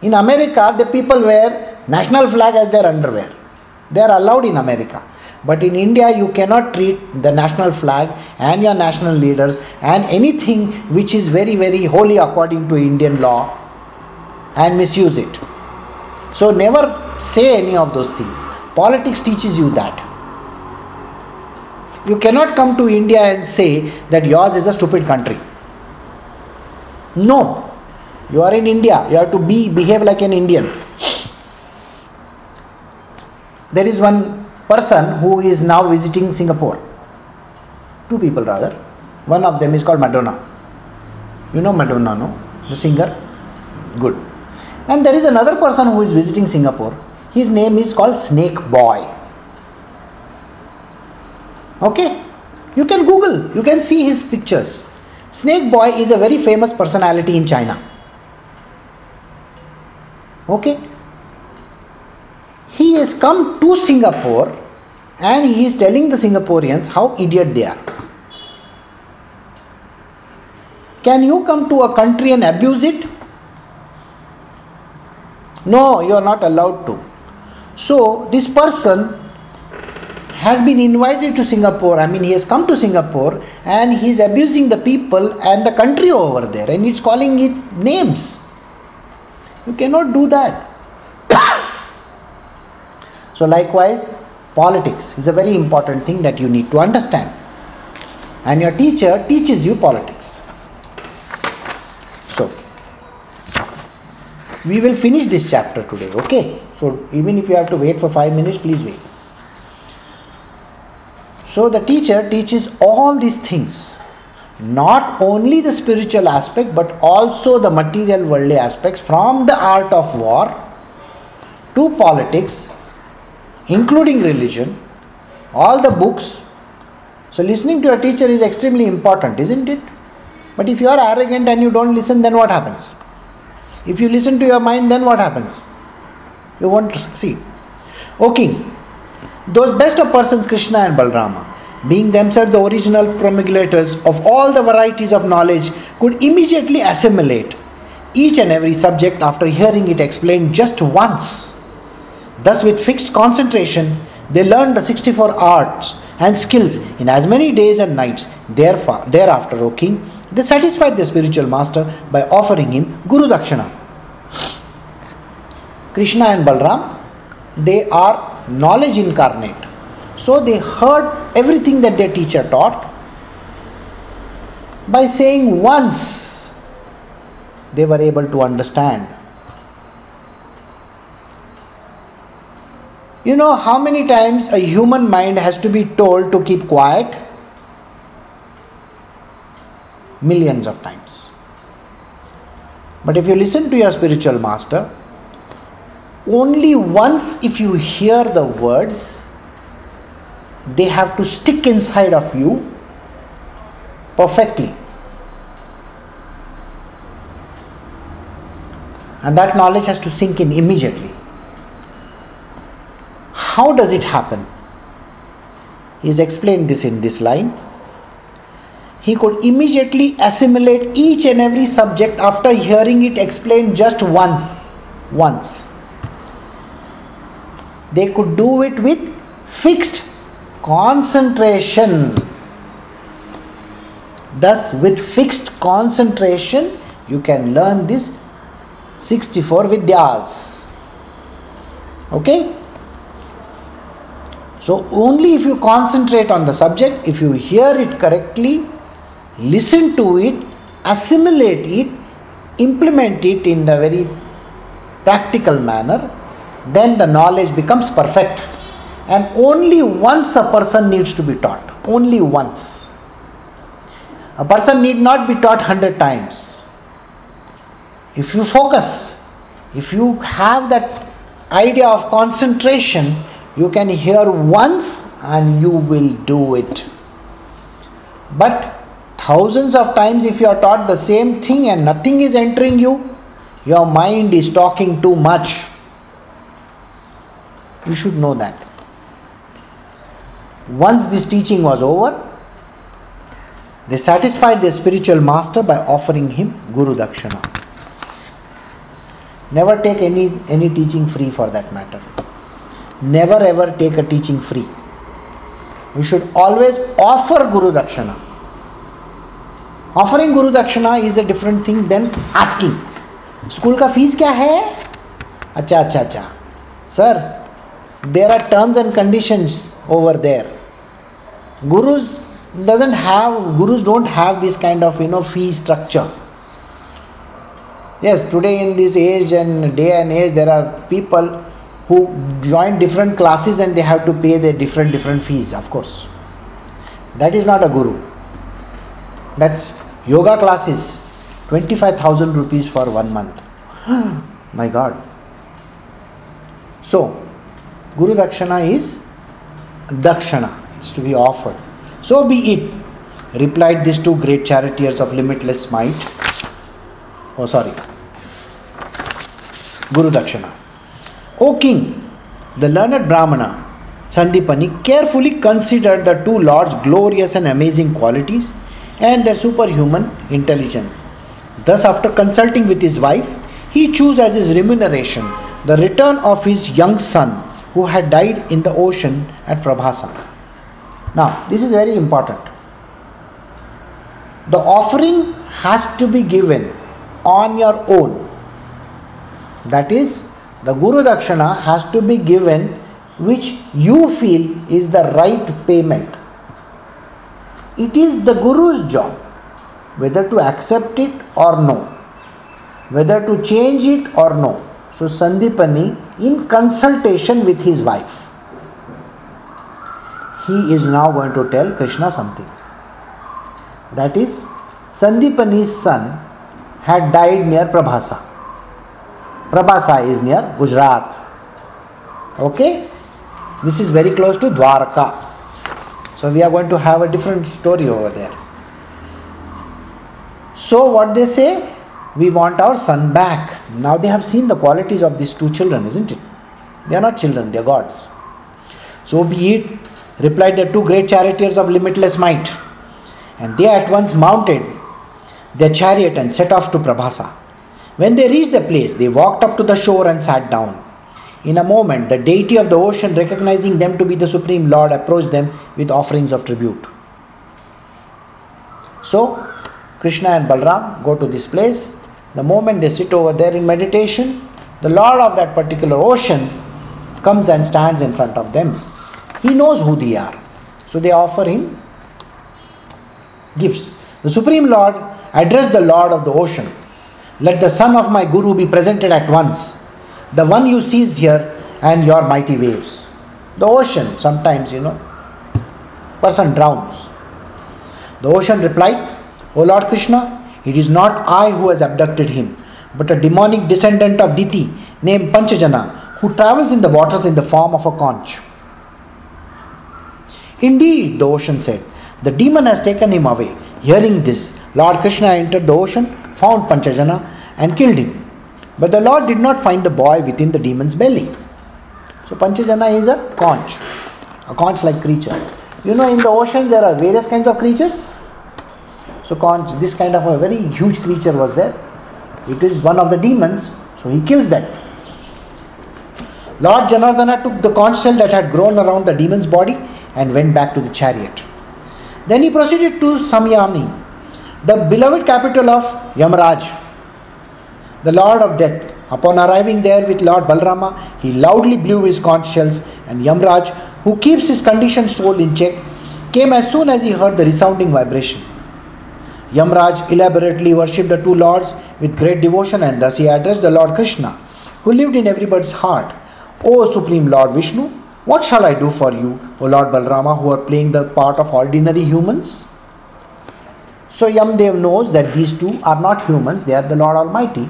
In America, the people wear national flag as their underwear. They are allowed in America. But in India, you cannot treat the national flag and your national leaders and anything which is very, very holy according to Indian law and misuse it. So, never say any of those things. Politics teaches you that. You cannot come to India and say that yours is a stupid country. No. You are in India. You have to be behave like an Indian. There is one person who is now visiting Singapore. Two people rather. One of them is called Madonna. You know Madonna, no? The singer? Good. And there is another person who is visiting Singapore. His name is called Snake Boy. Okay? You can Google, you can see his pictures. Snake Boy is a very famous personality in China. Okay? He has come to Singapore and he is telling the Singaporeans how idiot they are. Can you come to a country and abuse it? No, you are not allowed to. So, this person has been invited to Singapore. I mean, he has come to Singapore and he is abusing the people and the country over there and he's calling it names. You cannot do that. so, likewise, politics is a very important thing that you need to understand. And your teacher teaches you politics. So, we will finish this chapter today, okay? So, even if you have to wait for five minutes, please wait. So the teacher teaches all these things, not only the spiritual aspect but also the material worldly aspects from the art of war to politics, including religion, all the books. So listening to a teacher is extremely important, isn't it? But if you are arrogant and you don't listen, then what happens? If you listen to your mind, then what happens? You won't succeed. O king, those best of persons, Krishna and Balrama, being themselves the original promulgators of all the varieties of knowledge, could immediately assimilate each and every subject after hearing it explained just once. Thus, with fixed concentration, they learned the 64 arts and skills in as many days and nights. Therefore, thereafter, O king, they satisfied the spiritual master by offering him Guru Dakshana. Krishna and Balram, they are knowledge incarnate. So they heard everything that their teacher taught. By saying once, they were able to understand. You know how many times a human mind has to be told to keep quiet? Millions of times. But if you listen to your spiritual master, only once if you hear the words, they have to stick inside of you perfectly. And that knowledge has to sink in immediately. How does it happen? He has explained this in this line. He could immediately assimilate each and every subject after hearing it explained just once. Once. They could do it with fixed concentration. Thus, with fixed concentration, you can learn this 64 Vidyas. Okay? So, only if you concentrate on the subject, if you hear it correctly, listen to it, assimilate it, implement it in a very practical manner, then the knowledge becomes perfect. And only once a person needs to be taught. Only once. A person need not be taught 100 times. If you focus, if you have that idea of concentration, you can hear once and you will do it. But thousands of times, if you are taught the same thing and nothing is entering you, your mind is talking too much. You should know that. Once this teaching was over, they satisfied their spiritual master by offering him Guru Dakshana. Never take any, any teaching free for that matter. Never ever take a teaching free. You should always offer Guru Dakshana. Offering Guru Dakshana is a different thing than asking. School का fees क्या है अच्छा अच्छा अच्छा sir there are terms and conditions over there. Gurus doesn't have gurus don't have this kind of you know fee structure. Yes today in this age and day and age there are people who join different classes and they have to pay their different different fees of course. That is not a guru. That's yoga classes 25000 rupees for one month. My god. So Guru Dakshana is Dakshana, it's to be offered. So be it, replied these two great charioteers of limitless might. Oh, sorry. Guru Dakshana. O king, the learned Brahmana, Sandipani, carefully considered the two lords' glorious and amazing qualities and their superhuman intelligence. Thus, after consulting with his wife, he chose as his remuneration the return of his young son who had died in the ocean at Prabhasa. Now, this is very important. The offering has to be given on your own. That is, the Guru Dakshana has to be given which you feel is the right payment. It is the Guru's job whether to accept it or no, whether to change it or no. So, Sandipani in consultation with his wife. He is now going to tell Krishna something. That is, Sandipani's son had died near Prabhasa. Prabhasa is near Gujarat. Okay? This is very close to Dwarka. So we are going to have a different story over there. So what they say? we want our son back. Now they have seen the qualities of these two children, isn't it? They are not children, they are gods. So be it, replied the two great charioteers of limitless might. And they at once mounted their chariot and set off to Prabhasa. When they reached the place, they walked up to the shore and sat down. In a moment, the deity of the ocean, recognizing them to be the Supreme Lord, approached them with offerings of tribute. So, Krishna and Balram go to this place. The moment they sit over there in meditation, the Lord of that particular ocean comes and stands in front of them. He knows who they are. So they offer him gifts. The Supreme Lord addressed the Lord of the ocean Let the son of my Guru be presented at once, the one you seized here, and your mighty waves. The ocean, sometimes, you know, person drowns. The ocean replied, O Lord Krishna, it is not I who has abducted him, but a demonic descendant of Diti named Panchajana who travels in the waters in the form of a conch. Indeed, the ocean said, the demon has taken him away. Hearing this, Lord Krishna entered the ocean, found Panchajana, and killed him. But the Lord did not find the boy within the demon's belly. So, Panchajana is a conch, a conch like creature. You know, in the ocean there are various kinds of creatures. So, conch, this kind of a very huge creature was there. It is one of the demons, so he kills that. Lord Janardana took the conch shell that had grown around the demon's body and went back to the chariot. Then he proceeded to Samyami, the beloved capital of Yamraj, the lord of death. Upon arriving there with Lord Balrama, he loudly blew his conch shells, and Yamraj, who keeps his conditioned soul in check, came as soon as he heard the resounding vibration. Yamraj elaborately worshipped the two lords with great devotion, and thus he addressed the Lord Krishna, who lived in everybody's heart. O Supreme Lord Vishnu, what shall I do for you, O Lord Balrama, who are playing the part of ordinary humans? So Yamdev knows that these two are not humans, they are the Lord Almighty.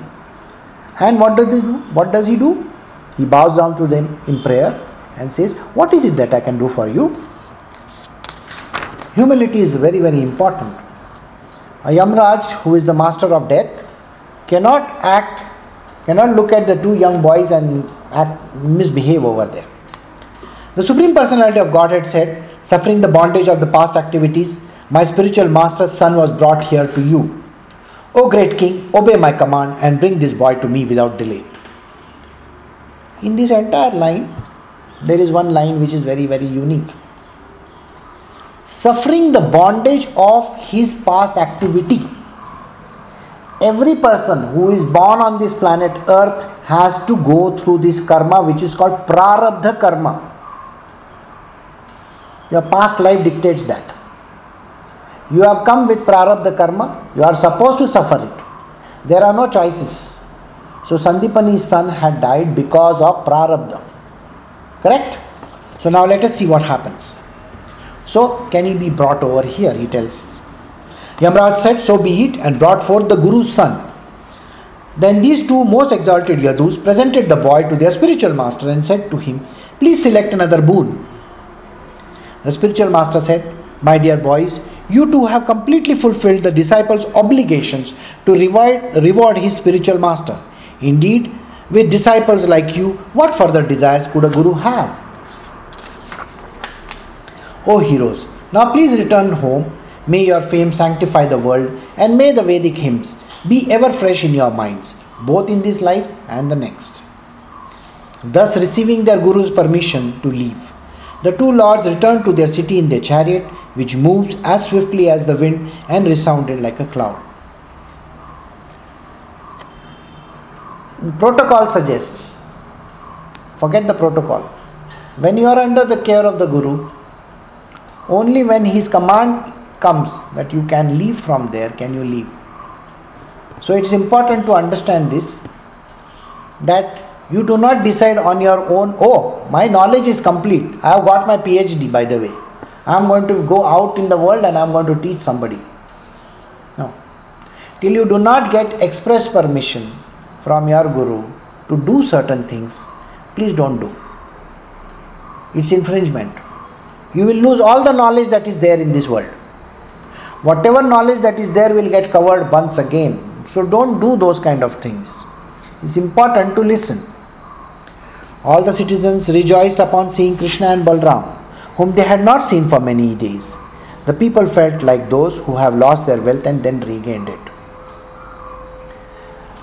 And what does he do? What does he do? He bows down to them in prayer and says, What is it that I can do for you? Humility is very, very important. Yamraj, who is the master of death, cannot act, cannot look at the two young boys and act, misbehave over there. The Supreme Personality of Godhead said, Suffering the bondage of the past activities, my spiritual master's son was brought here to you. O great king, obey my command and bring this boy to me without delay. In this entire line, there is one line which is very, very unique. Suffering the bondage of his past activity. Every person who is born on this planet Earth has to go through this karma which is called prarabdha karma. Your past life dictates that. You have come with prarabdha karma, you are supposed to suffer it. There are no choices. So Sandipani's son had died because of prarabdha. Correct? So now let us see what happens. So can he be brought over here? He tells. Yamraj said, So be it, and brought forth the Guru's son. Then these two most exalted Yadus presented the boy to their spiritual master and said to him, Please select another boon. The spiritual master said, My dear boys, you two have completely fulfilled the disciple's obligations to reward, reward his spiritual master. Indeed, with disciples like you, what further desires could a guru have? O heroes, now please return home. May your fame sanctify the world, and may the Vedic hymns be ever fresh in your minds, both in this life and the next. Thus, receiving their Guru's permission to leave, the two lords returned to their city in their chariot, which moves as swiftly as the wind and resounded like a cloud. Protocol suggests forget the protocol. When you are under the care of the Guru, only when his command comes that you can leave from there can you leave. So it's important to understand this that you do not decide on your own, oh, my knowledge is complete. I have got my PhD, by the way. I am going to go out in the world and I am going to teach somebody. No. Till you do not get express permission from your Guru to do certain things, please don't do. It's infringement. You will lose all the knowledge that is there in this world. Whatever knowledge that is there will get covered once again. So don't do those kind of things. It's important to listen. All the citizens rejoiced upon seeing Krishna and Balram, whom they had not seen for many days. The people felt like those who have lost their wealth and then regained it.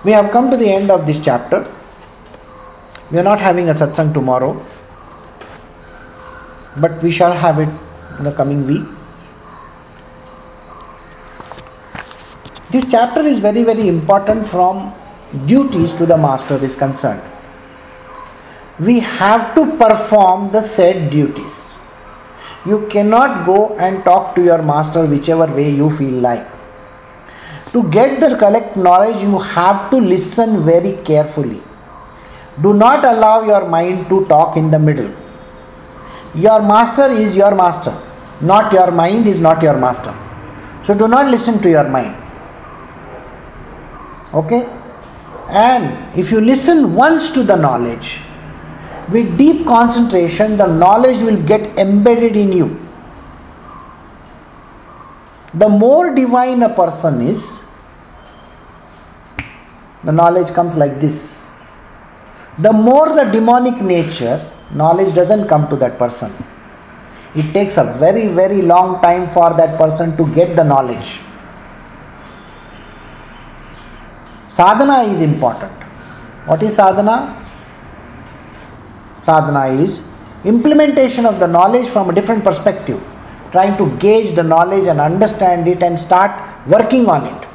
We have come to the end of this chapter. We are not having a satsang tomorrow, but we shall have it in the coming week. This chapter is very, very important from duties to the master is concerned. We have to perform the said duties. You cannot go and talk to your master whichever way you feel like. To get the correct knowledge, you have to listen very carefully. Do not allow your mind to talk in the middle. Your master is your master, not your mind is not your master. So do not listen to your mind. Okay? And if you listen once to the knowledge, with deep concentration, the knowledge will get embedded in you. The more divine a person is, the knowledge comes like this. The more the demonic nature, knowledge doesn't come to that person. It takes a very, very long time for that person to get the knowledge. Sadhana is important. What is sadhana? Sadhana is implementation of the knowledge from a different perspective, trying to gauge the knowledge and understand it and start working on it.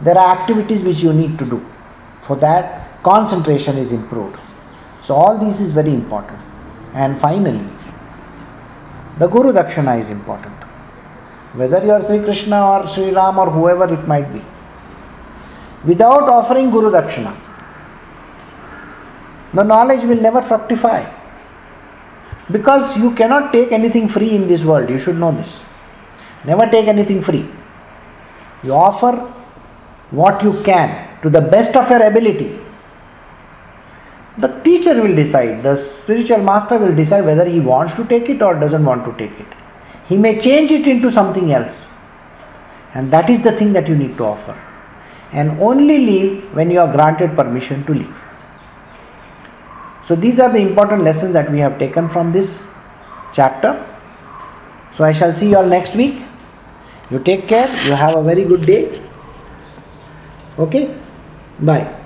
There are activities which you need to do. For that, concentration is improved. So, all this is very important. And finally, the Guru Dakshana is important. Whether you are Sri Krishna or Sri Ram or whoever it might be. Without offering Guru Dakshana, the knowledge will never fructify. Because you cannot take anything free in this world, you should know this. Never take anything free. You offer what you can to the best of your ability. The teacher will decide, the spiritual master will decide whether he wants to take it or doesn't want to take it. He may change it into something else. And that is the thing that you need to offer. And only leave when you are granted permission to leave. So, these are the important lessons that we have taken from this chapter. So, I shall see you all next week. You take care, you have a very good day. Okay? Bye.